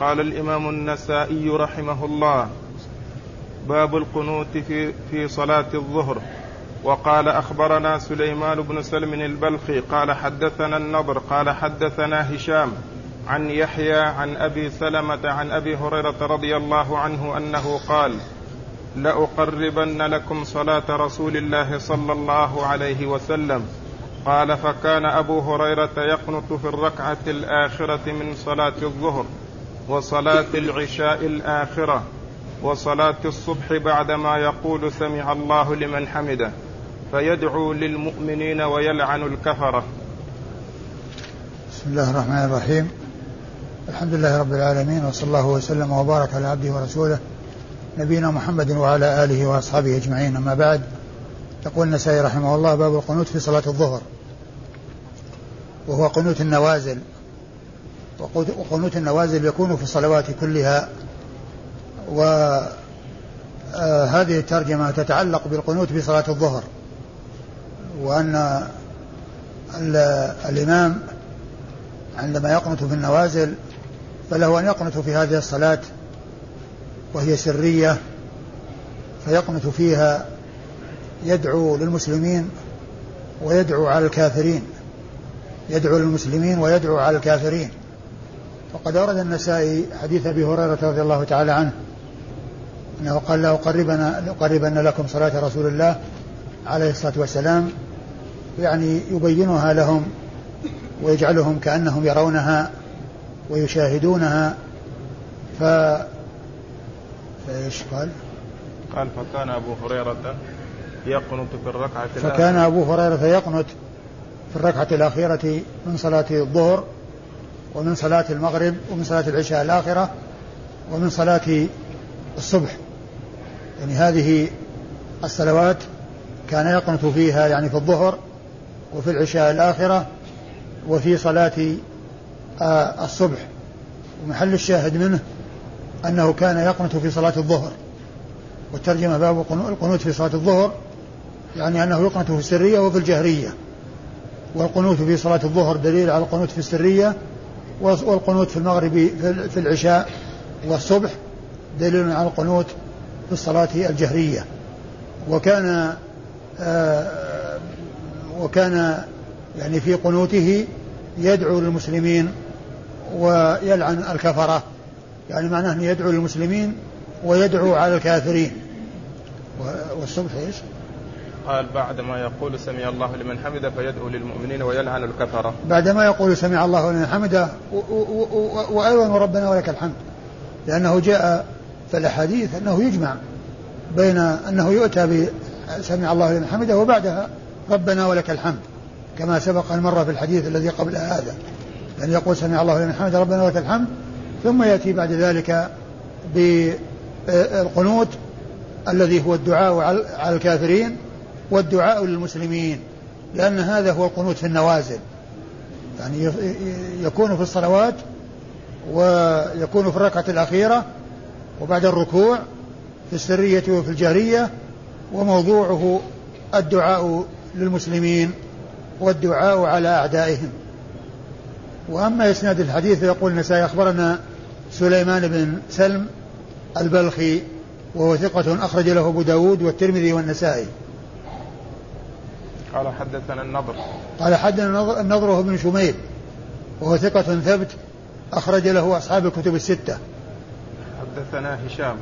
قال الإمام النسائي رحمه الله باب القنوت في في صلاة الظهر. وقال أخبرنا سليمان بن سلم البلخي قال حدثنا النضر قال حدثنا هشام عن يحيى عن أبي سلمة عن أبي هريرة رضي الله عنه أنه قال لأقربن لكم صلاة رسول الله صلى الله عليه وسلم. قال فكان أبو هريرة يقنط في الركعة الآخرة من صلاة الظهر. وصلاة العشاء الآخرة وصلاة الصبح بعدما يقول سمع الله لمن حمده فيدعو للمؤمنين ويلعن الكفرة. بسم الله الرحمن الرحيم. الحمد لله رب العالمين وصلى الله وسلم وبارك على عبده ورسوله نبينا محمد وعلى آله وأصحابه أجمعين. أما بعد يقول النسائي رحمه الله باب القنوت في صلاة الظهر وهو قنوت النوازل. وقنوت النوازل يكون في الصلوات كلها. وهذه آه، الترجمة تتعلق بالقنوت في صلاة الظهر. وأن الإمام عندما يقنط في النوازل فله أن يقنط في هذه الصلاة وهي سرية فيقنط فيها يدعو للمسلمين ويدعو على الكافرين. يدعو للمسلمين ويدعو على الكافرين. وقد أورد النسائي حديث أبي هريرة رضي الله تعالى عنه أنه قال لأقربن لأقربن لكم صلاة رسول الله عليه الصلاة والسلام يعني يبينها لهم ويجعلهم كأنهم يرونها ويشاهدونها ف فإيش قال؟ قال فكان أبو هريرة يقنط في الركعة فكان أبو هريرة يقنط في الركعة الأخيرة من صلاة الظهر ومن صلاة المغرب ومن صلاة العشاء الآخرة ومن صلاة الصبح. يعني هذه الصلوات كان يقنط فيها يعني في الظهر وفي العشاء الآخرة وفي صلاة آه، الصبح. ومحل الشاهد منه أنه كان يقنط في صلاة الظهر. والترجمة باب القنوت في صلاة الظهر يعني أنه يقنط في السرية وفي الجهرية. والقنوت في صلاة الظهر دليل على القنوت في السرية والقنوت في المغرب في العشاء والصبح دليل على القنوت في الصلاة الجهرية. وكان آه وكان يعني في قنوته يدعو للمسلمين ويلعن الكفرة. يعني معناه أنه يدعو للمسلمين ويدعو على الكافرين. والصبح إيش؟ قال بعد ما يقول سمع الله لمن حمده فيدعو للمؤمنين ويلعن الكفرة. بعد ما يقول سمع الله لمن حمده وأيضا ربنا ولك الحمد. لأنه جاء في الأحاديث أنه يجمع بين أنه يؤتى بسمع الله لمن حمده وبعدها ربنا ولك الحمد كما سبق المرة في الحديث الذي قبل هذا. أن يقول سمع الله لمن حمده ربنا ولك الحمد ثم يأتي بعد ذلك بالقنوت الذي هو الدعاء على الكافرين والدعاء للمسلمين لأن هذا هو القنوت في النوازل. يعني يكون في الصلوات ويكون في الركعة الأخيرة وبعد الركوع في السرية وفي الجهرية وموضوعه الدعاء للمسلمين والدعاء على أعدائهم. وأما إسناد الحديث يقول النسائي أخبرنا سليمان بن سلم البلخي وهو ثقة أخرج له أبو داود والترمذي والنسائي. قال حدثنا النضر. قال حدثنا النضر هو بن شميل وهو ثقة ثبت أخرج له أصحاب الكتب الستة. حدثنا هشام.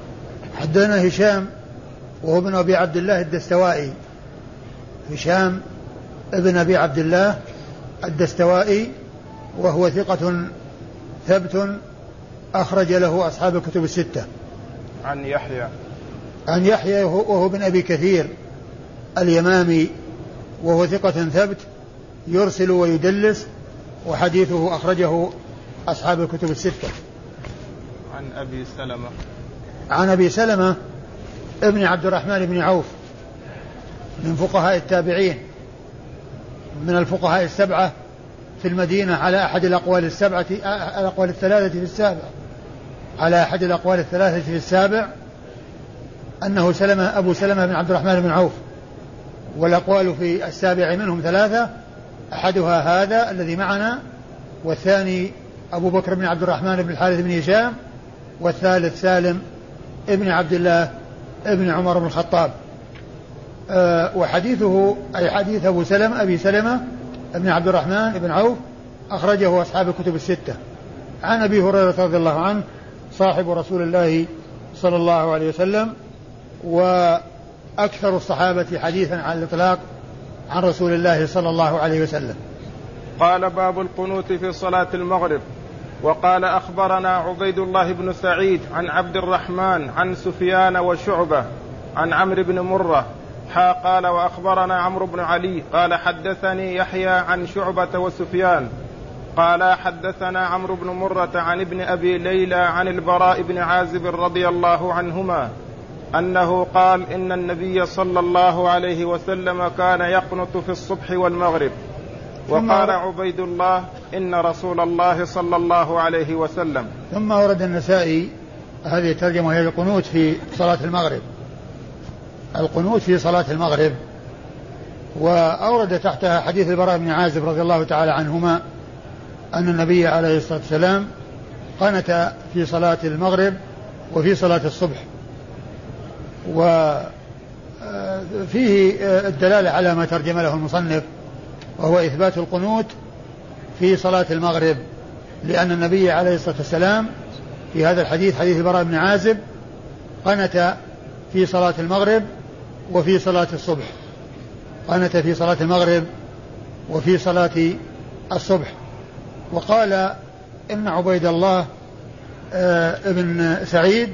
حدثنا هشام وهو ابن أبي عبد الله الدستوائي. هشام ابن أبي عبد الله الدستوائي وهو ثقة ثبت أخرج له أصحاب الكتب الستة. عن يحيى. عن يحيى وهو ابن أبي كثير اليمامي. وهو ثقة ثبت يرسل ويدلس وحديثه أخرجه أصحاب الكتب الستة. عن أبي سلمة. عن أبي سلمة ابن عبد الرحمن بن عوف من فقهاء التابعين من الفقهاء السبعة في المدينة على أحد الأقوال السبعة الأقوال الثلاثة في السابع. على أحد الأقوال الثلاثة في السابع أنه سلمة أبو سلمة بن عبد الرحمن بن عوف. والأقوال في السابع منهم ثلاثة أحدها هذا الذي معنا والثاني أبو بكر بن عبد الرحمن بن الحارث بن هشام والثالث سالم ابن عبد الله ابن عمر بن الخطاب. أه وحديثه أي حديث أبو سلمة أبي سلمة ابن عبد الرحمن بن عوف أخرجه أصحاب الكتب الستة. عن أبي هريرة رضي الله عنه صاحب رسول الله صلى الله عليه وسلم وأكثر الصحابة حديثا على الإطلاق عن رسول الله صلى الله عليه وسلم. قال باب القنوت في صلاة المغرب. وقال أخبرنا عبيد الله بن سعيد عن عبد الرحمن عن سفيان وشعبة عن عمرو بن مرة. حا قال وأخبرنا عمرو بن علي قال حدثني يحيى عن شعبة وسفيان. قال حدثنا عمرو بن مرة عن ابن أبي ليلى عن البراء بن عازب رضي الله عنهما. أنه قال إن النبي صلى الله عليه وسلم كان يقنط في الصبح والمغرب. وقال عبيد الله إن رسول الله صلى الله عليه وسلم. ثم ورد النسائي هذه الترجمة هي القنوت في صلاة المغرب. القنوت في صلاة المغرب. وأورد تحتها حديث البراء بن عازب رضي الله تعالى عنهما أن النبي عليه الصلاة والسلام قنت في صلاة المغرب وفي صلاة الصبح. وفيه الدلالة على ما ترجم له المصنف وهو إثبات القنوت في صلاة المغرب لأن النبي عليه الصلاة والسلام في هذا الحديث حديث البراء بن عازب قنت في صلاة المغرب وفي صلاة الصبح. قنت في صلاة المغرب وفي صلاة الصبح. وقال إن عبيد الله آه، ابن سعيد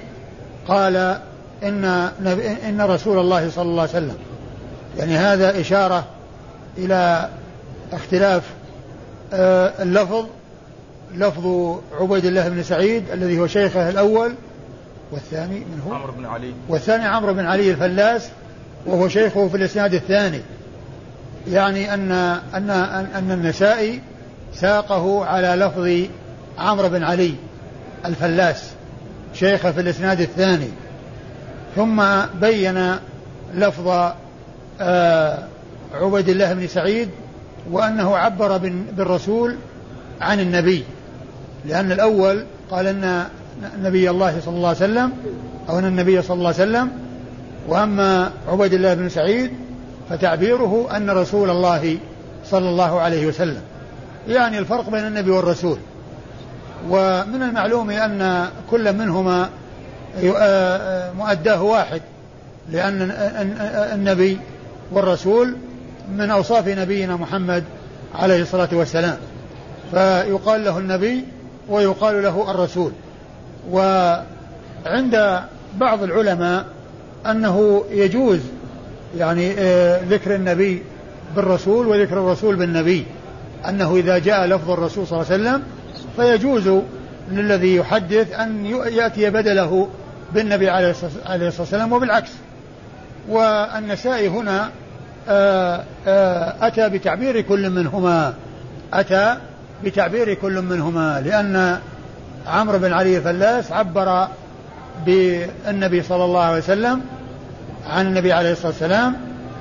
قال إن إن رسول الله صلى الله عليه وسلم يعني هذا إشارة إلى اختلاف آه، اللفظ لفظ عبيد الله بن سعيد الذي هو شيخه الأول والثاني من هو؟ عمرو بن علي. والثاني عمرو بن علي الفلاس وهو شيخه في الإسناد الثاني. يعني أن أن أن النسائي ساقه على لفظ عمرو بن علي الفلاس شيخه في الإسناد الثاني. ثم بين لفظ آه عبيد الله بن سعيد وأنه عبر بالرسول عن النبي لأن الأول قال أن نبي الله صلى الله عليه وسلم أو أن النبي صلى الله عليه وسلم وأما عبيد الله بن سعيد فتعبيره أن رسول الله صلى الله عليه وسلم. يعني الفرق بين النبي والرسول. ومن المعلوم أن كل منهما مؤداه واحد لأن النبي والرسول من أوصاف نبينا محمد عليه الصلاة والسلام. فيقال له النبي ويقال له الرسول. وعند بعض العلماء أنه يجوز يعني آه، ذكر النبي بالرسول وذكر الرسول بالنبي. أنه إذا جاء لفظ الرسول صلى الله عليه وسلم فيجوز للذي يحدث أن يأتي بدله بالنبي عليه الصلاة والسلام وبالعكس. والنسائي هنا آه، آه، أتى بتعبير كل منهما. أتى بتعبير كل منهما لأن عمرو بن علي الفلاس عبر بالنبي صلى الله عليه وسلم عن النبي عليه الصلاة والسلام.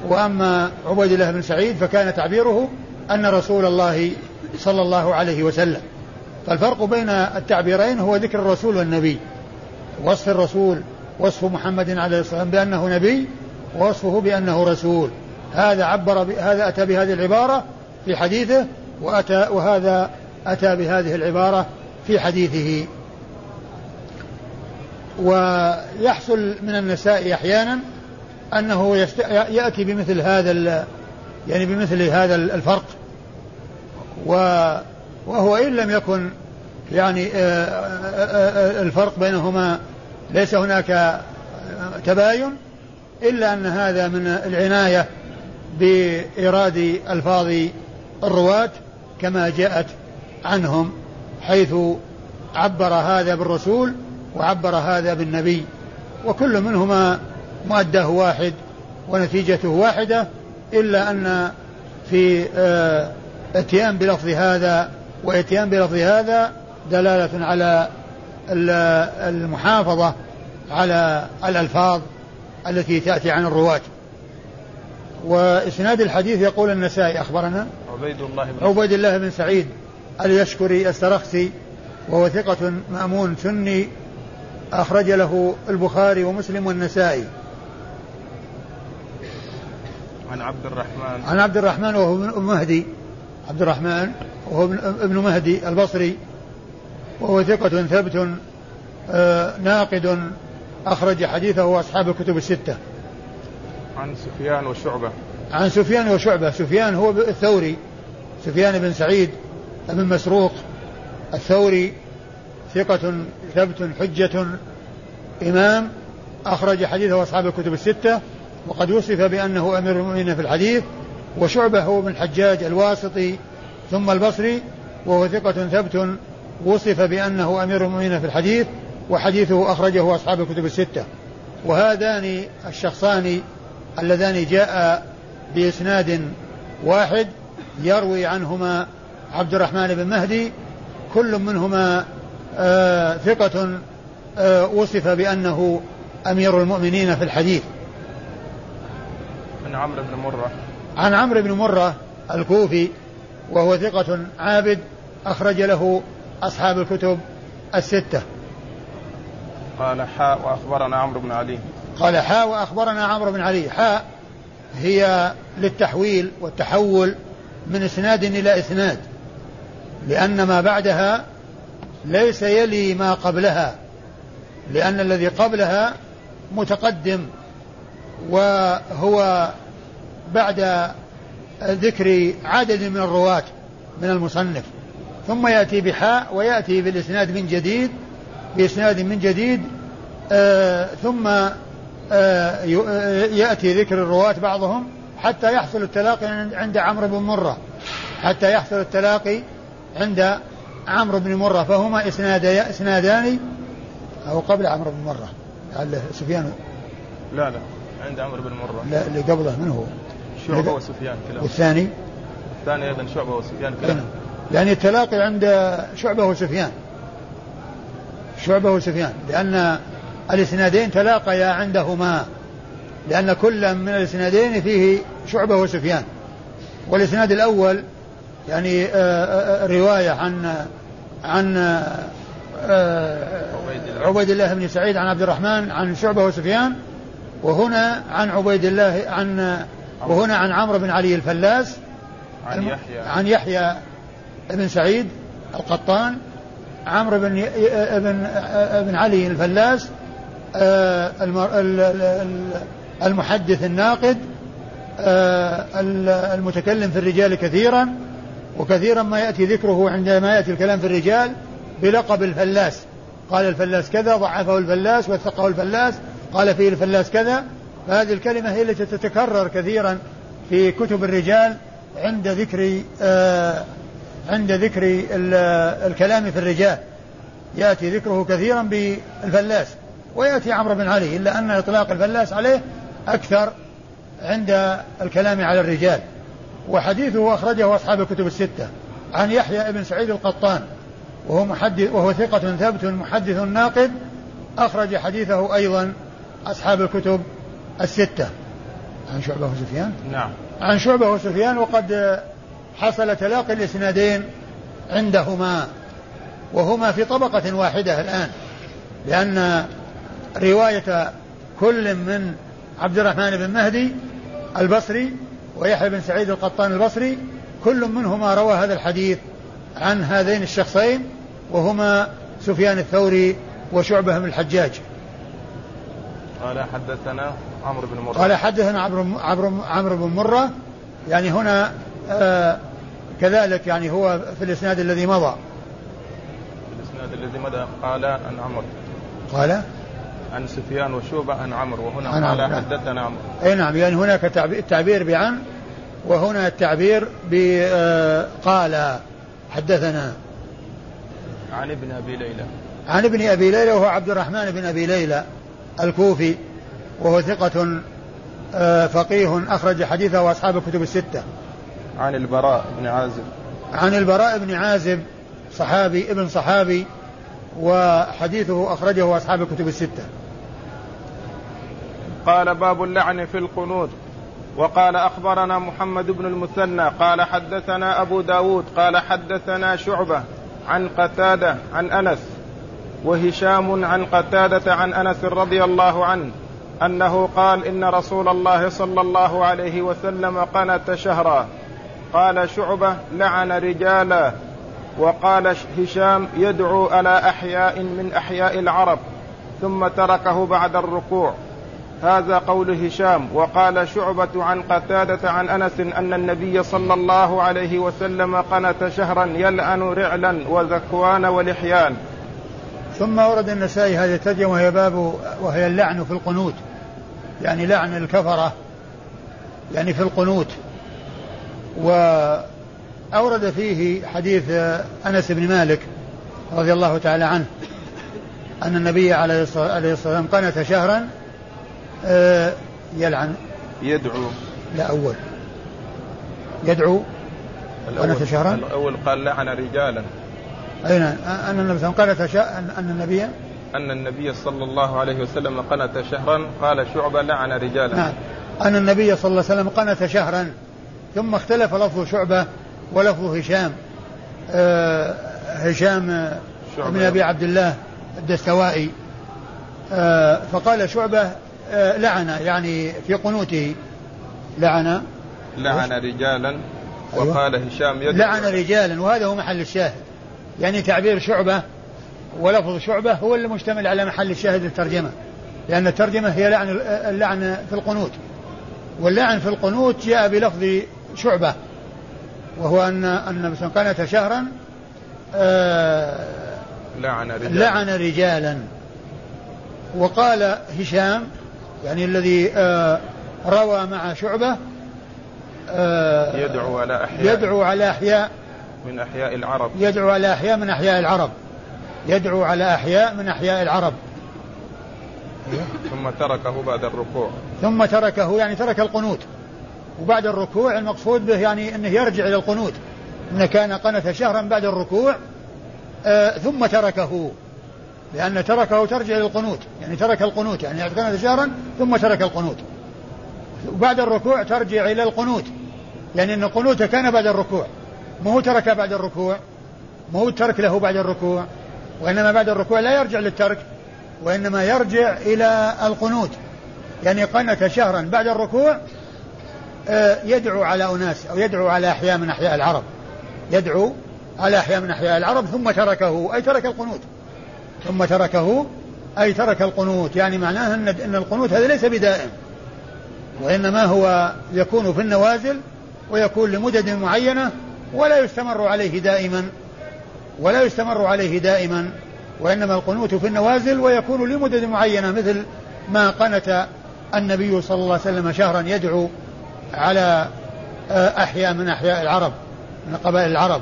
وأما عبيد الله بن سعيد فكان تعبيره أن رسول الله صلى الله عليه وسلم. فالفرق بين التعبيرين هو ذكر الرسول والنبي. وصف الرسول وصف محمد عليه الصلاة والسلام بأنه نبي ووصفه بأنه رسول. هذا عبر هذا أتى بهذه العبارة في حديثه وأتى وهذا أتى بهذه العبارة في حديثه. ويحصل من النساء أحيانا أنه يست... يأتي بمثل هذا يعني بمثل هذا الفرق. و... وهو إن لم يكن يعني آه، آه، آه، الفرق بينهما ليس هناك تباين إلا أن هذا من العناية بإيراد ألفاظ الرواة كما جاءت عنهم حيث عبر هذا بالرسول وعبر هذا بالنبي. وكل منهما مؤداه واحد ونتيجته واحدة إلا أن في اتيان بلفظ هذا واتيان بلفظ هذا دلالة على المحافظة على الألفاظ التي تأتي عن الرواة. وإسناد الحديث يقول النسائي أخبرنا عبيد الله بن عبيد الله بن سعيد اليشكري السرخسي وهو ثقة مأمون سني أخرج له البخاري ومسلم والنسائي. عن عبد الرحمن. عن عبد الرحمن وهو ابن مهدي. عبد الرحمن وهو ابن مهدي البصري وهو ثقة ثبت آه، ناقد أخرج حديثه أصحاب الكتب الستة. عن سفيان وشعبة. عن سفيان وشعبة. سفيان هو الثوري. سفيان بن سعيد بن مسروق الثوري ثقة ثبت حجة إمام. أخرج حديثه أصحاب الكتب الستة. وقد وصف بأنه أمير المؤمنين في الحديث. وشعبة هو بن حجاج الواسطي ثم البصري. وهو ثقة ثبت وصف بأنه أمير المؤمنين في الحديث. وحديثه أخرجه أصحاب الكتب الستة. وهذان الشخصان اللذان جاء بإسناد واحد يروي عنهما عبد الرحمن بن مهدي كل منهما آه ثقة آه وصف بأنه أمير المؤمنين في الحديث. عن عمرو بن مرة. عن عمرو بن مرة الكوفي وهو ثقة عابد أخرج له أصحاب الكتب الستة. قال حاء وأخبرنا عمرو بن علي. قال حاء وأخبرنا عمرو بن علي. حاء هي للتحويل والتحول من إسناد إلى إسناد لأن ما بعدها ليس يلي ما قبلها لأن الذي قبلها متقدم وهو بعد ذكر عدد من الرواة من المصنف. ثم يأتي بحاء ويأتي بالإسناد من جديد بإسناد من جديد آه ثم آه يأتي ذكر الرواة بعضهم حتى يحصل التلاقي عند عمرو بن مرة حتى يحصل التلاقي عند عمرو بن مرة فهما إسناد إسنادان أو قبل عمرو بن مرة. لعل سفيان لا لا عند عمرو بن مرة. لا اللي قبله من هو؟ شعبة وسفيان كلاهما والثاني؟ الثاني أيضا شعبة وسفيان كلاهما يعني التلاقي عند شعبة وسفيان. شعبة وسفيان لأن الإسنادين تلاقيا عندهما لأن كل من الإسنادين فيه شعبة وسفيان. والإسناد الأول يعني رواية عن عن عبيد الله بن سعيد عن عبد الرحمن عن شعبة وسفيان وهنا عن عبيد الله عن وهنا عن عمرو بن علي الفلاس عن يحيى. عن يحيى بن سعيد القطان عمرو بن بن بن علي الفلاس المحدث الناقد المتكلم في الرجال كثيرا وكثيرا ما يأتي ذكره عندما يأتي الكلام في الرجال بلقب الفلاس. قال الفلاس كذا ضعفه الفلاس وثقه الفلاس قال فيه الفلاس كذا. فهذه الكلمة هي التي تتكرر كثيرا في كتب الرجال عند ذكر آه عند ذكر الكلام في الرجال. يأتي ذكره كثيرا بالفلاس ويأتي عمرو بن علي إلا أن إطلاق الفلاس عليه أكثر عند الكلام على الرجال. وحديثه أخرجه أصحاب الكتب الستة. عن يحيى بن سعيد القطان وهو محدث وهو ثقة ثبت محدث ناقد أخرج حديثه أيضا أصحاب الكتب الستة. عن شعبة وسفيان؟ نعم. عن شعبة وسفيان وقد حصل تلاقي الإسنادين عندهما وهما في طبقة واحدة الآن لأن رواية كل من عبد الرحمن بن مهدي البصري ويحيى بن سعيد القطان البصري كل منهما روى هذا الحديث عن هذين الشخصين وهما سفيان الثوري وشعبة بن الحجاج. قال حدثنا عمرو بن مرة. قال حدثنا عمرو عمرو عمرو بن مرة يعني هنا آه كذلك يعني هو في الإسناد الذي مضى. الإسناد الذي مضى قال عن عمرو قال؟ عن سفيان وشوبة عن عمرو وهنا عن قال عمرو، نعم. حدثنا عمرو أي نعم يعني هناك تعبير- التعبير بعن وهنا التعبير بقال حدثنا. عن ابن أبي ليلى. عن ابن أبي ليلى وهو عبد الرحمن بن أبي ليلى الكوفي وهو ثقة آه، فقيه أخرج حديثه أصحاب الكتب الستة. عن البراء بن عازب. عن البراء بن عازب صحابي ابن صحابي وحديثه أخرجه أصحاب الكتب الستة. قال باب اللعن في القنوت. وقال أخبرنا محمد بن المثنى. قال حدثنا أبو داود. قال حدثنا شعبة عن قتادة عن أنس وهشام عن قتادة عن أنس رضي الله عنه أنه قال إن رسول الله صلى الله عليه وسلم قنت شهرا. قال شعبة لعن رجالا وقال هشام يدعو على أحياء من أحياء العرب ثم تركه بعد الركوع. هذا قول هشام. وقال شعبة عن قتادة عن أنس أن النبي صلى الله عليه وسلم قنت شهرا يلأن رعلا وذكوان ولحيان. ثم ورد النسائي هذه الترجمة وهي باب وهي اللعن في القنوت يعني لعن الكفرة يعني في القنوت. وأورد فيه حديث أنس بن مالك رضي الله تعالى عنه أن النبي عليه الصلاة والسلام قنت شهرا آه، يلعن. يدعو. لا أول. يدعو؟ قنت شهرا؟ الأول قال لعن رجالا. أي نعم. أن النبي صلى الله عليه وسلم قنت أن النبي؟ أن النبي صلى الله عليه وسلم قنت شهرا قال شعبة لعن رجالا. نعم. أن النبي صلى الله عليه وسلم قنت شهرا. ثم اختلف لفظ شعبة ولفظ هشام. أه هشام شعبة بن أبي عبد الله الدستوائي. أه فقال شعبة أه لعن يعني في قنوته. لعن. لعن رجالا أيوه. وقال هشام يدعو. لعن رجالا وهذا هو محل الشاهد. يعني تعبير شعبة ولفظ شعبة هو المشتمل على محل الشاهد الترجمة لأن الترجمة هي لعن اللعن في القنوت. واللعن في القنوت جاء بلفظ شعبة وهو أن أن قنت شهرا آه لعن رجالا. لعن رجالا. وقال هشام يعني الذي آه روى مع شعبة آه يدعو على أحياء. يدعو على أحياء. من أحياء العرب. يدعو على أحياء من أحياء العرب. يدعو على أحياء من أحياء العرب. ثم تركه بعد الركوع. ثم تركه يعني ترك القنوت. وبعد الركوع المقصود به يعني أنه يرجع إلى القنوت. أنه كان قنت شهرا بعد الركوع آه ثم تركه. لأن تركه ترجع إلى القنوت. يعني ترك القنوت يعني قنت شهرا ثم ترك القنوت. وبعد الركوع ترجع إلى القنوت. يعني أن القنوت كان بعد الركوع. ما هو ترك بعد الركوع؟ ما هو الترك له بعد الركوع. وإنما بعد الركوع لا يرجع للترك. وإنما يرجع إلى القنوت. يعني قنت شهرا بعد الركوع يدعو على أناس أو يدعو على أحياء من أحياء العرب. يدعو على أحياء من أحياء العرب ثم تركه أي ترك القنوت. ثم تركه أي ترك القنوت. يعني معناه أن أن القنوت هذا ليس بدائم. وإنما هو يكون في النوازل ويكون لمدد معينة ولا يستمر عليه دائما. ولا يستمر عليه دائما. وإنما القنوت في النوازل ويكون لمدد معينة مثل ما قنت النبي صلى الله عليه وسلم شهرا يدعو على آه، أحياء من أحياء العرب من قبائل العرب.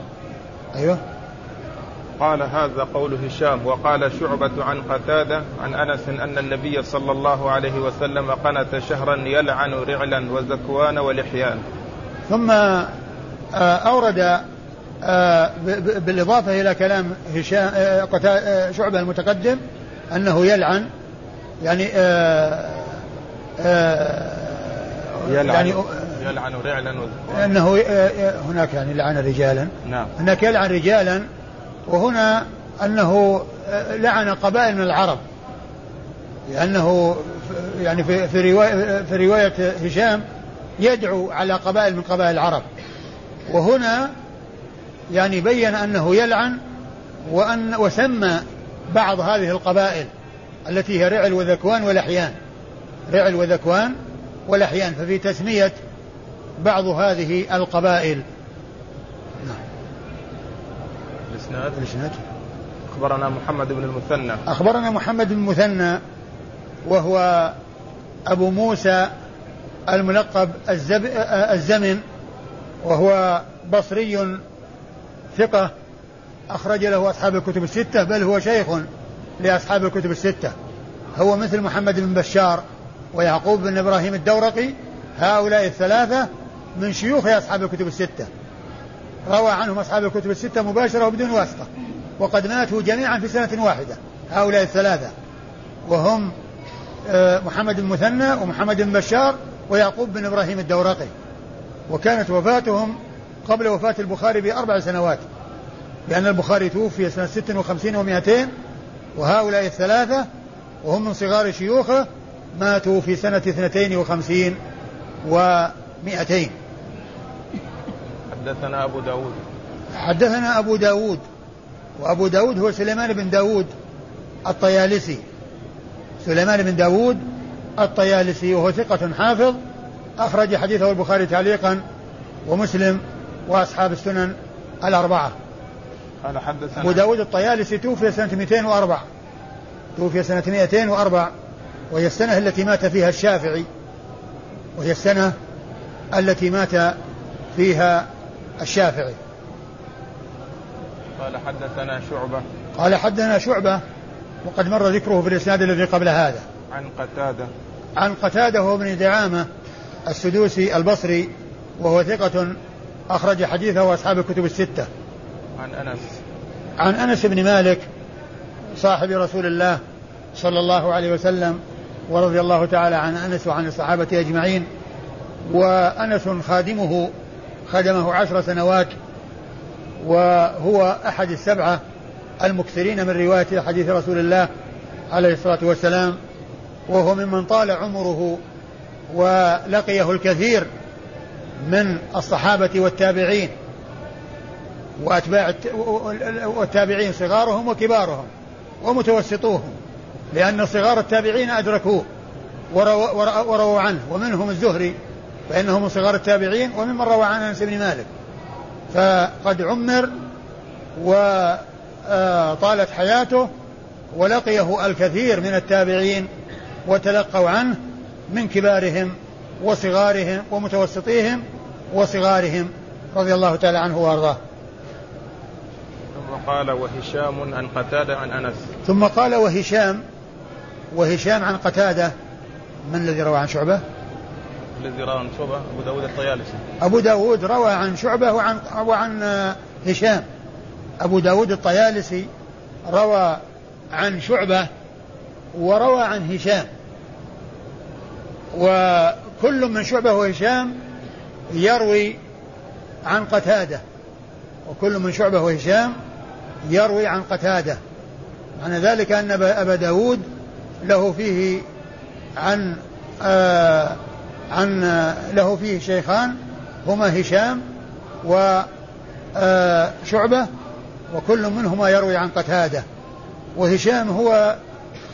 أيوه. قال هذا قول هشام وقال شعبة عن قتادة عن أنس أن النبي صلى الله عليه وسلم قنت شهرا يلعن رعلا وزكوان ولحيان. ثم آه، أورد آه، بالإضافة إلى كلام هشام شعبة المتقدم أنه يلعن يعني يلعن. يعني يلعن رعلا وزكوان أنه هناك يعني لعن رجالا. نعم. هناك يلعن رجالا وهنا أنه لعن قبائل من العرب. لأنه يعني في في رواية في رواية هشام يدعو على قبائل من قبائل العرب. وهنا يعني بين أنه يلعن وأن وسمى بعض هذه القبائل التي هي رعل وذكوان ولحيان. رعل وذكوان ولحيان. ففي تسمية بعض هذه القبائل. الإسناد؟ الإسناد. أخبرنا محمد بن المثنى. أخبرنا محمد بن المثنى وهو أبو موسى الملقب الزب... الزمن وهو بصري ثقة أخرج له أصحاب الكتب الستة بل هو شيخ لأصحاب الكتب الستة. هو مثل محمد بن بشار ويعقوب بن إبراهيم الدورقي هؤلاء الثلاثة من شيوخ أصحاب الكتب الستة. روى عنهم أصحاب الكتب الستة مباشرة وبدون واسطة. وقد ماتوا جميعا في سنة واحدة. هؤلاء الثلاثة. وهم آه، محمد بن مثنى ومحمد بن بشار ويعقوب بن إبراهيم الدورقي. وكانت وفاتهم قبل وفاة البخاري بأربع سنوات. لأن البخاري توفي سنة ست وخمسين ومائتين وهؤلاء الثلاثة وهم من صغار شيوخه ماتوا في سنة اثنتين وخمسين ومئتين حدثنا أبو داود. حدثنا أبو داود. وأبو داود هو سليمان بن داود الطيالسي. سليمان بن داود الطيالسي وهو ثقة حافظ أخرج حديثه البخاري تعليقا ومسلم وأصحاب السنن الأربعة. قال حدثنا أبو داود الطيالسي توفي سنة 204 توفي سنة 204 وهي السنة التي مات فيها الشافعي. وهي السنة التي مات فيها الشافعي. قال حدثنا شعبة. قال حدثنا شعبة وقد مر ذكره في الإسناد الذي قبل هذا. عن قتادة. عن قتادة هو بن دعامة السدوسي البصري وهو ثقة أخرج حديثه أصحاب الكتب الستة. عن أنس. عن أنس بن مالك صاحب رسول الله صلى الله عليه وسلم ورضي الله تعالى عن أنس وعن الصحابة أجمعين. وأنس خادمه خدمه عشر سنوات وهو أحد السبعة المكثرين من رواية حديث رسول الله عليه الصلاة والسلام وهو ممن طال عمره ولقيه الكثير من الصحابة والتابعين وأتباع والتابعين صغارهم وكبارهم ومتوسطوهم لأن صغار التابعين أدركوه ورووا, وروا عنه ومنهم الزهري فإنه من صغار التابعين وممن روى عن أنس بن مالك. فقد عمر وطالت حياته ولقيه الكثير من التابعين وتلقوا عنه من كبارهم وصغارهم ومتوسطيهم وصغارهم رضي الله تعالى عنه وأرضاه. ثم قال وهشام عن قتادة عن أنس. ثم قال وهشام وهشام عن قتادة من الذي روى عن شعبة؟ الذي روى عن شعبة أبو داود الطيالسي. أبو داود روى عن شعبة وعن, وعن هشام. أبو داود الطيالسي روى عن شعبة وروى عن هشام. وكل من شعبة وهشام يروي عن قتادة. وكل من شعبة وهشام يروي عن قتادة. معنى ذلك أن أبا داود له فيه عن آه عن آه له فيه شيخان هما هشام وشعبة آه وكل منهما يروي عن قتادة. وهشام هو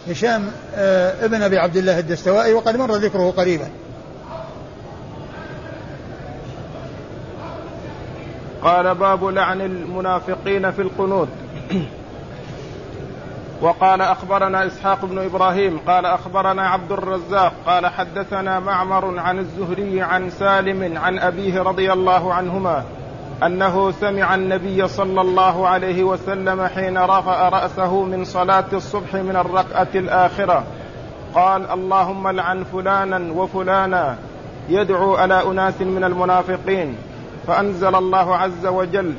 هشام آه ابن أبي عبد الله الدستوائي وقد مر ذكره قريبا. قال باب لعن المنافقين في القنوت. وقال أخبرنا إسحاق بن إبراهيم قال أخبرنا عبد الرزاق قال حدثنا معمر عن الزهري عن سالم عن أبيه رضي الله عنهما أنه سمع النبي صلى الله عليه وسلم حين رفع رأسه من صلاة الصبح من الركعة الآخرة قال اللهم لعن فلانا وفلانا يدعو على أناس من المنافقين فأنزل الله عز وجل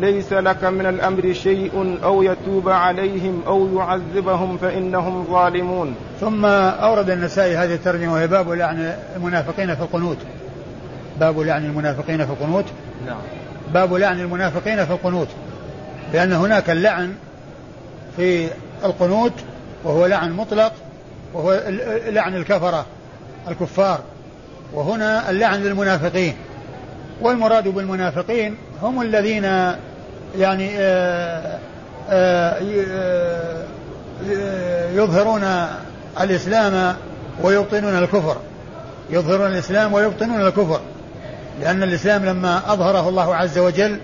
ليس لك من الأمر شيء أو يتوب عليهم أو يعذبهم فإنهم ظالمون. ثم أورد النسائي هذه الترجمة وهي باب لعن المنافقين في القنوت. باب لعن المنافقين في القنوت. نعم. باب لعن المنافقين في القنوت. لأن هناك اللعن في القنوت وهو لعن مطلق وهو لعن الكفرة الكفار وهنا اللعن للمنافقين والمراد بالمنافقين هم الذين يعني آآ آآ يظهرون الإسلام ويبطنون الكفر. يظهرون الإسلام ويبطنون الكفر. لأن الإسلام لما أظهره الله عز وجل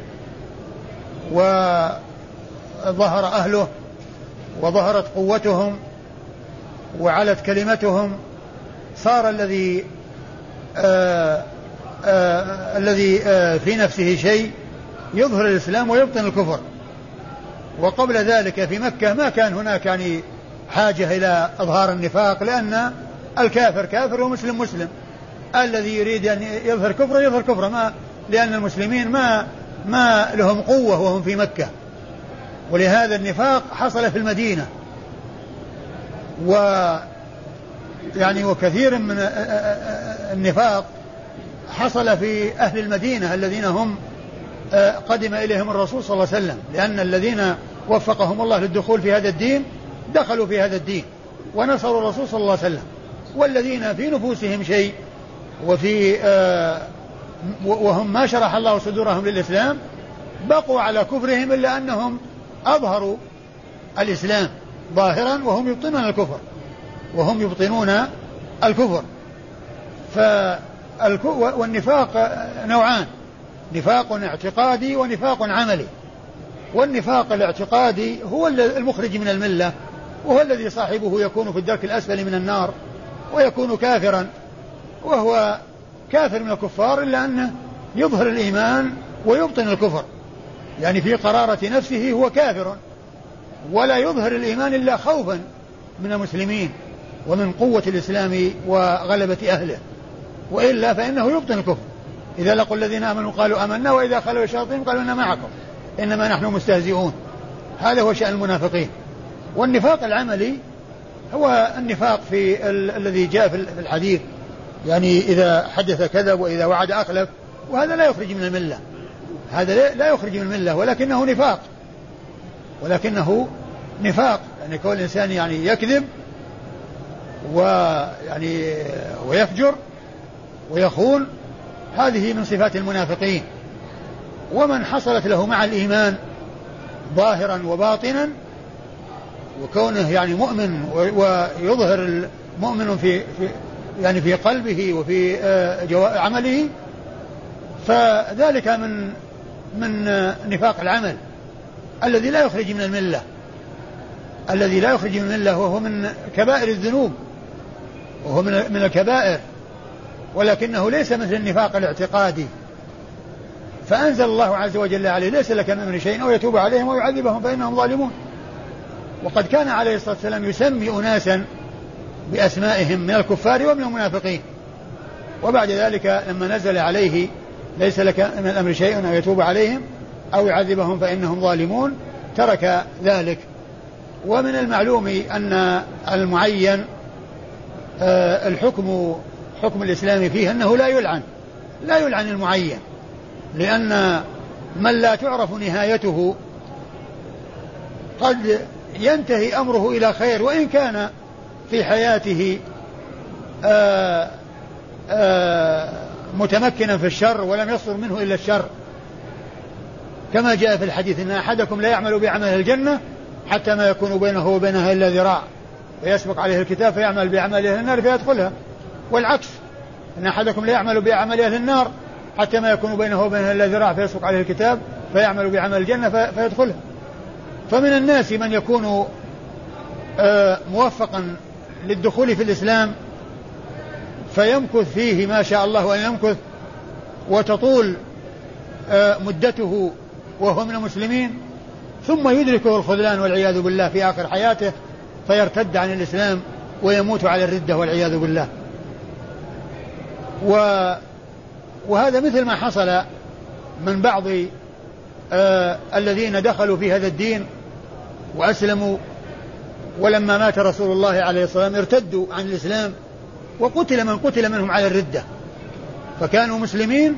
وظهر أهله وظهرت قوتهم وعلت كلمتهم صار الذي آه الذي آه في نفسه شيء يظهر الإسلام ويبطن الكفر. وقبل ذلك في مكة ما كان هناك يعني حاجة إلى إظهار النفاق لأن الكافر كافر ومسلم مسلم. الذي يريد أن يظهر كفره يظهر كفره ما لأن المسلمين ما ما لهم قوة وهم في مكة. ولهذا النفاق حصل في المدينة. و يعني وكثير من النفاق حصل في أهل المدينة الذين هم قدم إليهم الرسول صلى الله عليه وسلم لأن الذين وفقهم الله للدخول في هذا الدين دخلوا في هذا الدين ونصروا الرسول صلى الله عليه وسلم. والذين في نفوسهم شيء وفي آه وهم ما شرح الله صدورهم للإسلام بقوا على كفرهم إلا أنهم أظهروا الإسلام ظاهرا وهم يبطنون الكفر وهم يبطنون الكفر. والنفاق نوعان. نفاق اعتقادي ونفاق عملي. والنفاق الاعتقادي هو المخرج من الملة وهو الذي صاحبه يكون في الدرك الأسفل من النار ويكون كافرا. وهو كافر من الكفار إلا أنه يظهر الإيمان ويبطن الكفر. يعني في قرارة نفسه هو كافر. ولا يظهر الإيمان إلا خوفا من المسلمين ومن قوة الإسلام وغلبة أهله. وإلا فإنه يبطن الكفر. إذا لقوا الذين آمنوا قالوا آمنا وإذا خلوا الشياطين قالوا إنا معكم. إنما نحن مستهزئون. هذا هو شأن المنافقين. والنفاق العملي هو النفاق في ال- الذي جاء في الحديث. يعني إذا حدث كذب وإذا وعد أخلف وهذا لا يخرج من الملة. هذا لا يخرج من الملة ولكنه نفاق. ولكنه نفاق. يعني كون الإنسان يعني يكذب ويعني ويفجر ويخون هذه من صفات المنافقين ومن حصلت له مع الإيمان ظاهرا وباطنا وكونه يعني مؤمن ويظهر المؤمن في, في يعني في قلبه وفي آه، عمله فذلك من من نفاق العمل. الذي لا يخرج من الملة. الذي لا يخرج من الملة وهو من كبائر الذنوب وهو من الكبائر. ولكنه ليس مثل النفاق الاعتقادي. فأنزل الله عز وجل عليه ليس لك من شيء أو يتوب عليهم ويعذبهم فإنهم ظالمون. وقد كان عليه الصلاة والسلام يسمي أناسا بأسمائهم من الكفار ومن المنافقين. وبعد ذلك لما نزل عليه ليس لك من الأمر شيء أو يتوب عليهم أو يعذبهم فإنهم ظالمون ترك ذلك. ومن المعلوم أن المعين آه، الحكم حكم الإسلام فيه أنه لا يلعن لا يلعن المعين لأن من لا تعرف نهايته قد ينتهي أمره إلى خير وإن كان في حياته آآ آآ متمكنا في الشر ولم يصدر منه إلا الشر. كما جاء في الحديث أن أحدكم لا يعمل بعمل الجنة حتى ما يكون بينه وبينها إلا ذراع فيسبق عليه الكتاب فيعمل بعمل أهل النار فيدخلها. والعكس أن أحدكم لا يعمل بعمل أهل النار حتى ما يكون بينه وبينها إلا ذراع فيسبق عليه الكتاب فيعمل بعمل الجنة فيدخلها فمن الناس من يكون آه، موفقا للدخول في الإسلام فيمكث فيه ما شاء الله أن يمكث وتطول آه، مدته وهو من المسلمين ثم يدركه الخذلان والعياذ بالله في آخر حياته فيرتد عن الإسلام ويموت على الردة والعياذ بالله. و وهذا مثل ما حصل من بعض آه الذين دخلوا في هذا الدين وأسلموا ولما مات رسول الله عليه الصلاة والسلام ارتدوا عن الإسلام وقتل من قتل منهم على الردة. فكانوا مسلمين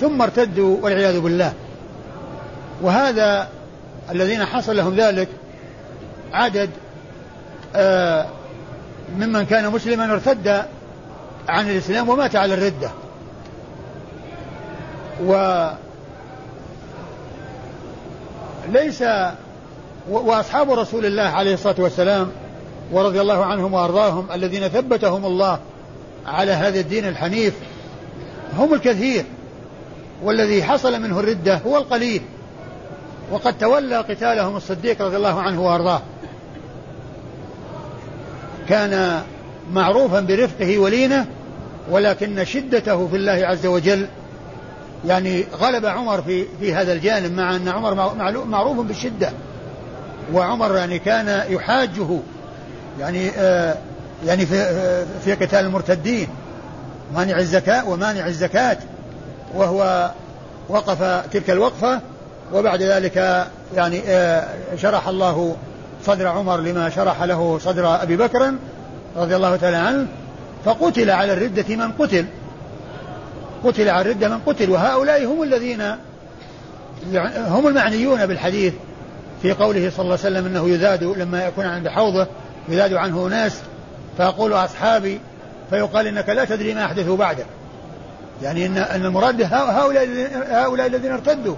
ثم ارتدوا والعياذ بالله. وهذا الذين حصل لهم ذلك عدد آه ممن كان مسلما ارتد عن الإسلام ومات على الردة. وليس وأصحاب رسول الله عليه الصلاة والسلام ورضي الله عنهم وأرضاهم الذين ثبتهم الله على هذا الدين الحنيف هم الكثير. والذي حصل منه الردة هو القليل. وقد تولى قتالهم الصديق رضي الله عنه وأرضاه. كان معروفا برفقه ولينة ولكن شدته في الله عز وجل. يعني غلب عمر في في هذا الجانب مع أن عمر معروف بالشدة. وعمر يعني كان يحاجه. يعني آه يعني في آه في قتال المرتدين. مانع الزكاة ومانع الزكاة. وهو وقف تلك الوقفة. وبعد ذلك يعني آه شرح الله صدر عمر لما شرح له صدر أبي بكر. رضي الله تعالى عنه فقتل على الردة من قتل. قتل على الردة من قتل وهؤلاء هم الذين هم المعنيون بالحديث في قوله صلى الله عليه وسلم إنه يذاد لما يكون عند حوضه يذاد عنه ناس. فيقول أصحابي فيقال إنك لا تدري ما احدثوا بعدك. يعني ان إن المراد هؤلاء هؤلاء الذين ارتدوا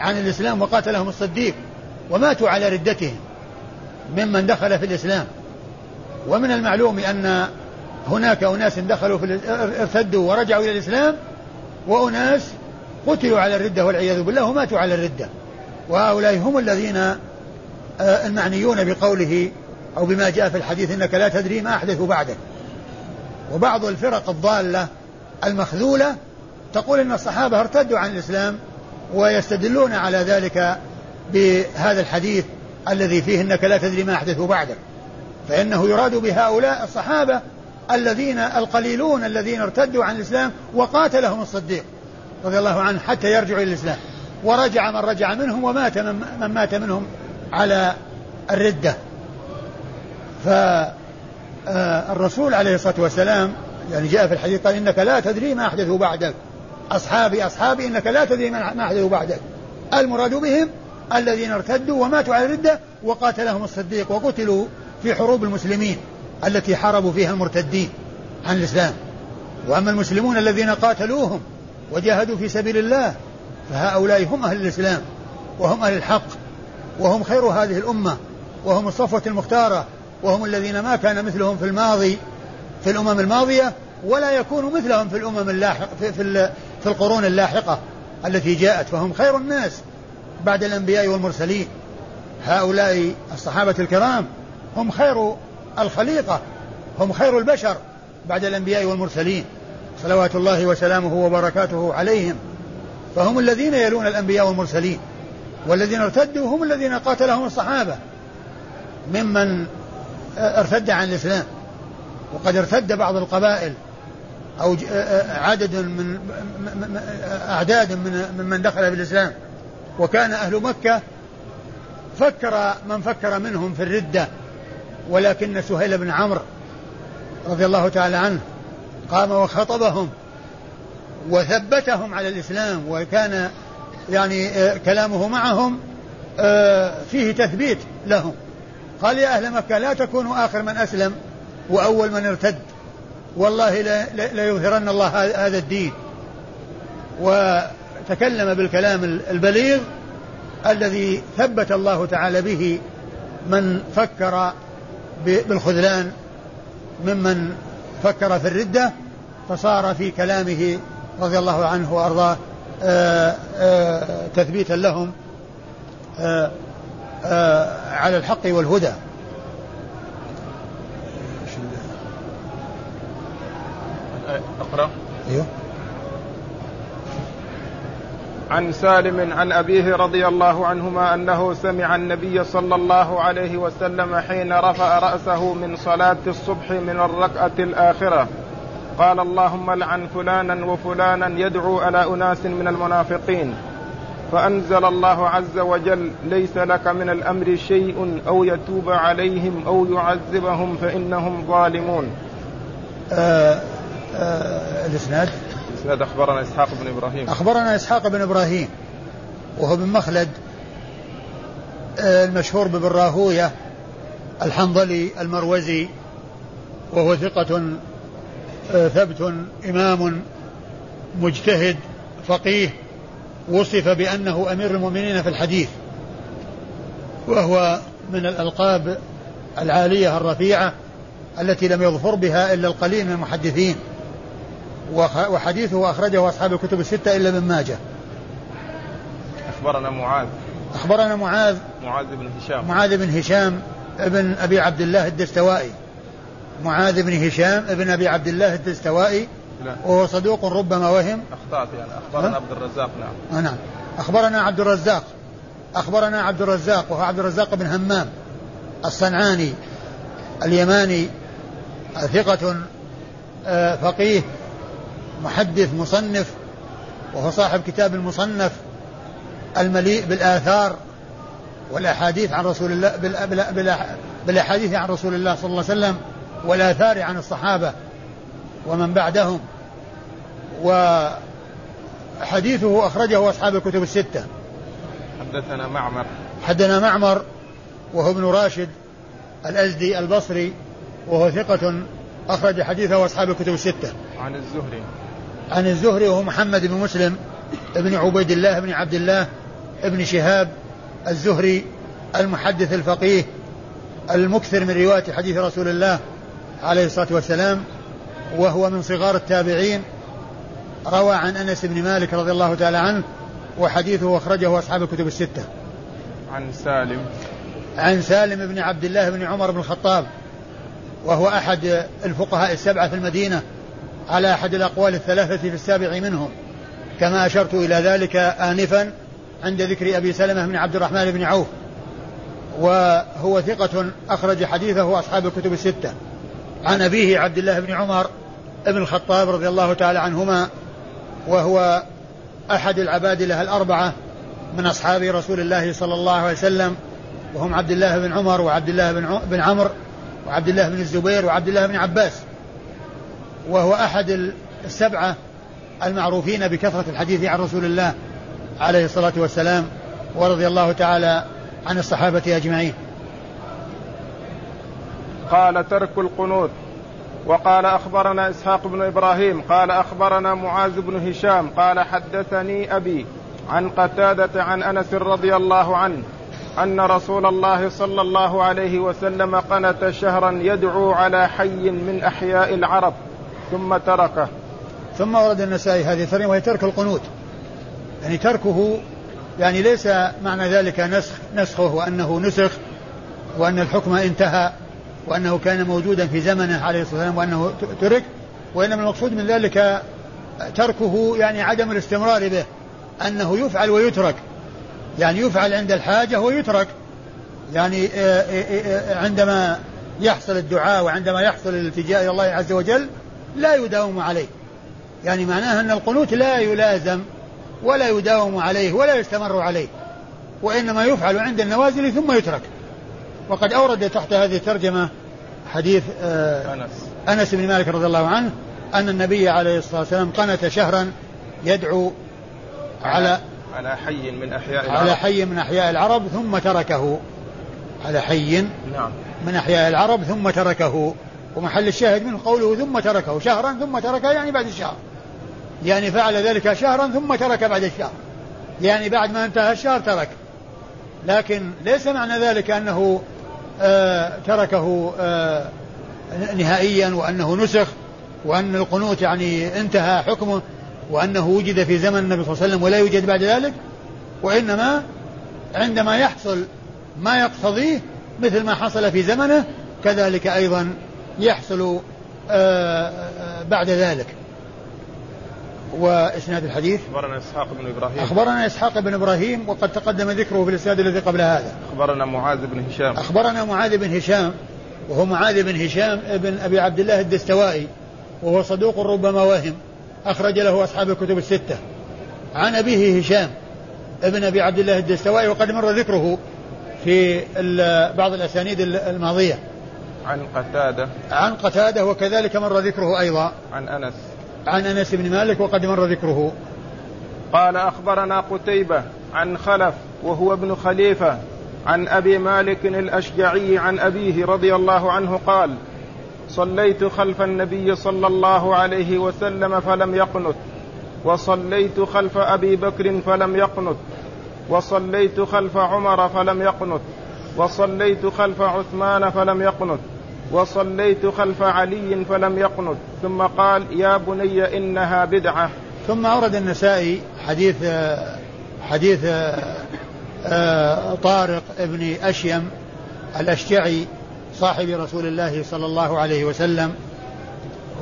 عن الإسلام وقاتلهم الصديق وماتوا على ردتهم ممن دخل في الإسلام. ومن المعلوم أن هناك أناس دخلوا في ارتدوا ورجعوا إلى الإسلام وأناس قتلوا على الردة والعياذ بالله وماتوا على الردة. وهؤلاء هم الذين آه، المعنيون بقوله أو بما جاء في الحديث إنك لا تدري ما أحدث بعدك. وبعض الفرق الضالة المخذولة تقول إن الصحابة ارتدوا عن الإسلام ويستدلون على ذلك بهذا الحديث الذي فيه إنك لا تدري ما أحدث بعدك. فإنه يراد بهؤلاء الصحابة الذين القليلون الذين ارتدوا عن الإسلام وقاتلهم الصديق رضي الله عنه حتى يرجعوا إلى الإسلام. ورجع من رجع منهم ومات من, من مات منهم على الردة. فالرسول عليه الصلاة والسلام يعني جاء في الحديث قال إنك لا تدري ما أحدثوا بعدك أصحابي أصحابي إنك لا تدري ما أحدثوا بعدك المراد بهم الذين ارتدوا وماتوا على الردة وقاتلهم الصديق وقتلوا في حروب المسلمين التي حاربوا فيها المرتدين عن الإسلام. وأما المسلمون الذين قاتلوهم وجاهدوا في سبيل الله فهؤلاء هم أهل الإسلام وهم أهل الحق وهم خير هذه الأمة وهم الصفوة المختارة وهم الذين ما كان مثلهم في الماضي في الأمم الماضية ولا يكون مثلهم في الأمم اللاحقة في, في, في القرون اللاحقة التي جاءت. فهم خير الناس بعد الأنبياء والمرسلين. هؤلاء الصحابة الكرام هم خير الخليقة هم خير البشر بعد الأنبياء والمرسلين. صلوات الله وسلامه وبركاته عليهم. فهم الذين يلون الأنبياء والمرسلين والذين ارتدوا هم الذين قاتلهم الصحابة. ممن ارتد عن الإسلام وقد ارتد بعض القبائل أو عدد من أعداد من ممن دخل في الإسلام وكان أهل مكة فكر من فكر منهم في الردة. ولكن سهيل بن عمرو رضي الله تعالى عنه قام وخطبهم وثبتهم على الإسلام وكان يعني كلامه معهم فيه تثبيت لهم. قال يا أهل مكة لا تكونوا آخر من أسلم وأول من ارتد. والله ليظهرن الله هذا الدين. وتكلم بالكلام البليغ الذي ثبت الله تعالى به من فكر بالخذلان ممن فكر في الردة فصار في كلامه رضي الله عنه وأرضاه آه، آه، تثبيتا لهم آه، على الحق والهدى. أقرأ. أيوه. عن سالم عن أبيه رضي الله عنهما أنه سمع النبي صلى الله عليه وسلم حين رفع رأسه من صلاة الصبح من الركعة الآخرة. قال اللهم لعن فلانا وفلانا يدعو على أناس من المنافقين. فأنزل الله عز وجل ليس لك من الأمر شيء أو يتوب عليهم أو يعذبهم فإنهم ظالمون. آه آه الإسناد؟ الإسناد أخبرنا إسحاق بن إبراهيم. أخبرنا إسحاق بن إبراهيم وهو بن مخلد آه المشهور بابن راهويه الحنظلي المروزي وهو ثقة آه ثبت إمام مجتهد فقيه وصف بأنه أمير المؤمنين في الحديث وهو من الألقاب العالية الرفيعة التي لم يظفر بها إلا القليل من المحدثين. وحديثه أخرجه أصحاب الكتب الستة إلا ابن ماجه. أخبرنا معاذ. أخبرنا معاذ. معاذ بن هشام. معاذ بن هشام ابن أبي عبد الله الدستوائي. معاذ بن هشام ابن أبي عبد الله الدستوائي. لا. وهو صدوق ربما وهم. أخطأت يعني. أخبرنا عبد الرزاق نعم. آه، نعم. أخبرنا عبد الرزاق. أخبرنا عبد الرزاق وهو عبد الرزاق بن همام الصنعاني اليماني ثقة آه، فقيه. محدث مصنف وهو صاحب كتاب المصنف المليء بالآثار والأحاديث عن رسول الله بالأحاديث عن رسول الله صلى الله عليه وسلم والآثار عن الصحابة ومن بعدهم. وحديثه أخرجه أصحاب الكتب الستة. حدثنا معمر. حدثنا معمر وهو ابن راشد الأزدي البصري وهو ثقة أخرج حديثه أصحاب الكتب الستة. عن الزهري. عن الزهري وهو محمد بن مسلم ابن عبيد الله بن عبد الله ابن شهاب الزهري المحدث الفقيه المكثر من رواية حديث رسول الله عليه الصلاة والسلام وهو من صغار التابعين روى عن أنس بن مالك رضي الله تعالى عنه وحديثه أخرجه أصحاب الكتب الستة. عن سالم. عن سالم بن عبد الله بن عمر بن الخطاب وهو أحد الفقهاء السبعة في المدينة على أحد الأقوال الثلاثة في السابع منهم كما أشرت إلى ذلك آنفا عند ذكر أبي سلمة بن عبد الرحمن بن عوف وهو ثقة أخرج حديثه أصحاب الكتب الستة. عن أبيه عبد الله بن عمر بن الخطاب رضي الله تعالى عنهما وهو أحد العبادلة الأربعة من أصحاب رسول الله صلى الله عليه وسلم وهم عبد الله بن عمر وعبد الله بن عمرو وعبد الله بن الزبير وعبد الله بن عباس. وهو أحد السبعة المعروفين بكثرة الحديث عن رسول الله عليه الصلاة والسلام ورضي الله تعالى عن الصحابة أجمعين. قال ترك القنوت. وقال أخبرنا إسحاق بن إبراهيم قال أخبرنا معاذ بن هشام قال حدثني أبي عن قتادة عن أنس رضي الله عنه أن رسول الله صلى الله عليه وسلم قنت شهرا يدعو على حي من أحياء العرب. ثم تركه. ثم ورد النسائي هذه الترجمة وهي ترك القنوت. يعني تركه يعني ليس معنى ذلك نسخ نسخه وأنه نسخ وأن الحكم انتهى وأنه كان موجودا في زمنه عليه الصلاة والسلام وأنه ترك وإنما المقصود من ذلك تركه يعني عدم الاستمرار به أنه يفعل ويترك. يعني يفعل عند الحاجة ويترك. يعني آه، آه، آه، عندما يحصل الدعاء وعندما يحصل الالتجاء إلى الله عز وجل لا يداوم عليه. يعني معناها أن القنوت لا يلازم ولا يداوم عليه ولا يستمر عليه وإنما يفعل عند النوازل ثم يترك. وقد أورد تحت هذه الترجمة حديث أنس. أنس بن مالك رضي الله عنه أن النبي عليه الصلاة والسلام قنت شهرا يدعو على على حي من أحياء العرب. على حي من أحياء العرب ثم تركه. على حي نعم. من أحياء العرب ثم تركه. ومحل الشاهد منه قوله ثم تركه شهرا ثم تركه يعني بعد الشهر. يعني فعل ذلك شهرا ثم ترك بعد الشهر. يعني بعد ما انتهى الشهر ترك. لكن ليس معنى ذلك أنه آه تركه آه نهائيا وأنه نسخ وأن القنوت يعني انتهى حكمه وأنه وجد في زمن النبي صلى الله عليه وسلم ولا يوجد بعد ذلك. وإنما عندما يحصل ما يقتضيه مثل ما حصل في زمنه كذلك أيضا يحصل آه، آه، بعد ذلك. وإسناد الحديث؟ أخبرنا إسحاق بن إبراهيم. أخبرنا إسحاق بن إبراهيم وقد تقدم ذكره في الإسناد الذي قبل هذا. أخبرنا معاذ بن هشام. أخبرنا معاذ بن هشام وهو معاذ بن هشام ابن أبي عبد الله الدستوائي وهو صدوق ربما وهم أخرج له أصحاب الكتب الستة. عن أبيه هشام ابن أبي عبد الله الدستوائي وقد مر ذكره في بعض الأسانيد الماضية. عن قتادة. عن قتادة وكذلك مر ذكره أيضا. عن أنس. عن أنس بن مالك وقد مر ذكره. قال أخبرنا قتيبة عن خلف وهو ابن خليفة عن أبي مالك الأشجعي عن أبيه رضي الله عنه قال صليت خلف النبي صلى الله عليه وسلم فلم يقنت وصليت خلف أبي بكر فلم يقنت وصليت خلف عمر فلم يقنت. وصليت خلف عثمان فلم يقنت. وصليت خلف علي فلم يقنت. ثم قال يا بني إنها بدعة. ثم أورد النسائي حديث حديث آه، طارق ابن أشيم الأشجعي صاحب رسول الله صلى الله عليه وسلم.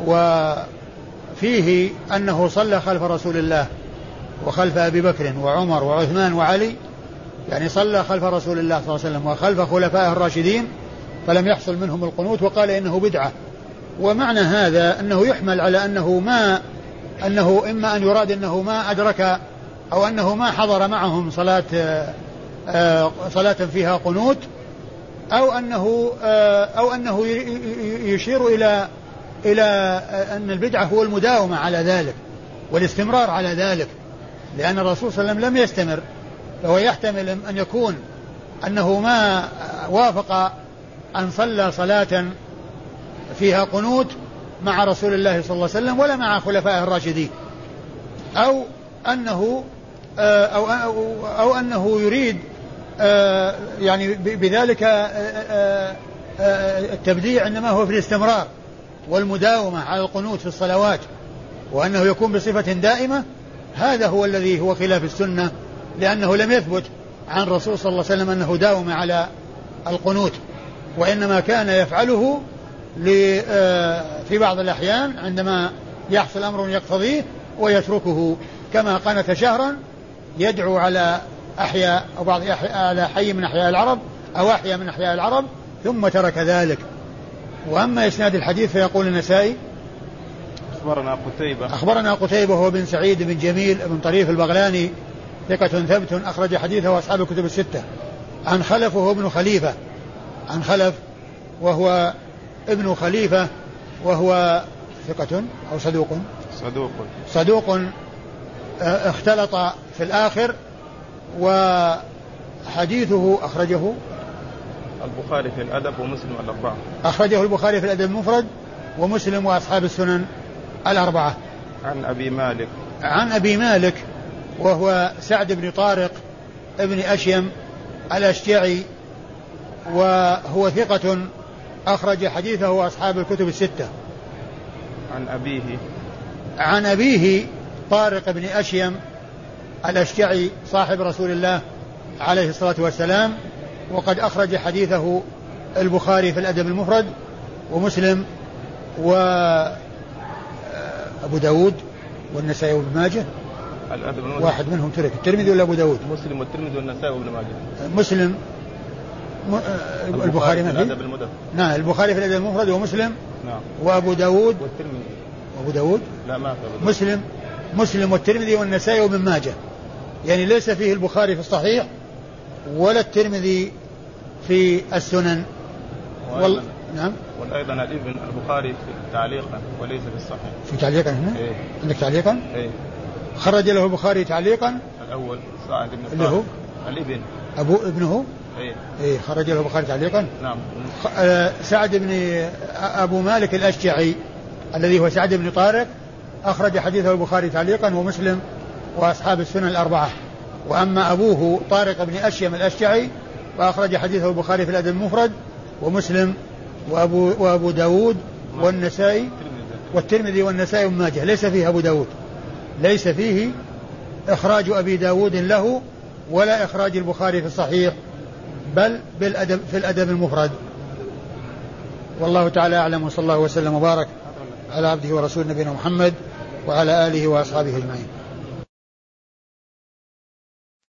وفيه أنه صلى خلف رسول الله وخلف أبي بكر وعمر وعثمان وعلي. يعني صلى خلف رسول الله صلى الله عليه وسلم وخلف خلفائه الراشدين فلم يحصل منهم القنوت وقال إنه بدعة. ومعنى هذا أنه يحمل على أنه ما أنه إما أن يراد أنه ما أدرك أو أنه ما حضر معهم صلاة آه، صلاة فيها قنوت أو أنه آه، أو أنه يشير إلى إلى أن البدعة هو المداومة على ذلك والاستمرار على ذلك. لأن الرسول صلى الله عليه وسلم لم يستمر. فهو يحتمل أن يكون أنه ما وافق أن صلى صلاة فيها قنوت مع رسول الله صلى الله عليه وسلم ولا مع خلفائه الراشدين. أو أنه آه، أو, أو, أو أنه يريد آه، يعني بذلك آه، التبديع إنما هو في الاستمرار والمداومة على القنوت في الصلوات وأنه يكون بصفة دائمة هذا هو الذي هو خلاف السنة. لأنه لم يثبت عن الرسول صلى الله عليه وسلم أنه داوم على القنوت وإنما كان يفعله في بعض الأحيان عندما يحصل أمر يقتضيه ويتركه. كما قنت شهرا يدعو على أحياء أو بعض أحياء على حي من أحياء العرب أو أحياء من أحياء العرب ثم ترك ذلك. وأما إسناد الحديث فيقول النسائي أخبرنا قتيبة. أخبرنا قتيبة هو بن سعيد بن جميل بن طريف البغلاني ثقة ثبت أخرج حديثه أصحاب الكتب الستة. عن خلف وهو ابن خليفة. عن خلف وهو ابن خليفة وهو ثقة أو صدوق. صدوق. صدوق آه، اختلط في الآخر وحديثه أخرجه. البخاري في الأدب ومسلم الأربعة. أخرجه البخاري في الأدب المفرد ومسلم وأصحاب السنن الأربعة. عن أبي مالك. عن أبي مالك. وهو سعد بن طارق ابن أشيم الأشجعي وهو ثقة أخرج حديثه أصحاب الكتب الستة. عن أبيه. عن أبيه طارق بن أشيم الأشجعي صاحب رسول الله عليه الصلاة والسلام وقد أخرج حديثه البخاري في الأدب المفرد ومسلم و أبو داود والنسائي وابن ماجه. واحد منهم ترك الترمذي ولا أبو داود؟ مسلم والترمذي والنسائي وابن ماجه. مسلم. م... البخاري في الأدب المدرب نعم البخاري في الأدب المفرد ومسلم نعم. وأبو داود؟ والترمذي. أبو داود؟ لا ما في مسلم. مسلم والترمذي والنسائي وابن ماجه. يعني ليس فيه البخاري في الصحيح ولا الترمذي في السنن. وال... نعم. وأيضا الإبن البخاري تعليقا وليس في الصحيح. في تعليقا هنا؟ إيه؟ عندك تعليقا؟ إيه؟ خرج له البخاري تعليقا. الأول سعد بن اللي هو؟ الإبن. أبو ابنه؟ إيه. إيه خرج له البخاري تعليقا. نعم. آه، سعد بن أبو مالك الأشجعي الذي هو سعد بن طارق أخرج حديثه البخاري تعليقا ومسلم وأصحاب السنن الأربعة. وأما أبوه طارق بن أشيم الأشجعي فأخرج حديثه البخاري في الأدب المفرد ومسلم وأبو وأبو داود والنسائي والترمذي والنسائي وابن ماجه. ليس فيه أبو داود. ليس فيه إخراج أبي داود له ولا إخراج البخاري في الصحيح بل بالادب في الأدب المفرد. والله تعالى أعلم وصلى الله وسلم وبارك على عبده ورسول نبينا محمد وعلى آله وأصحابه أجمعين.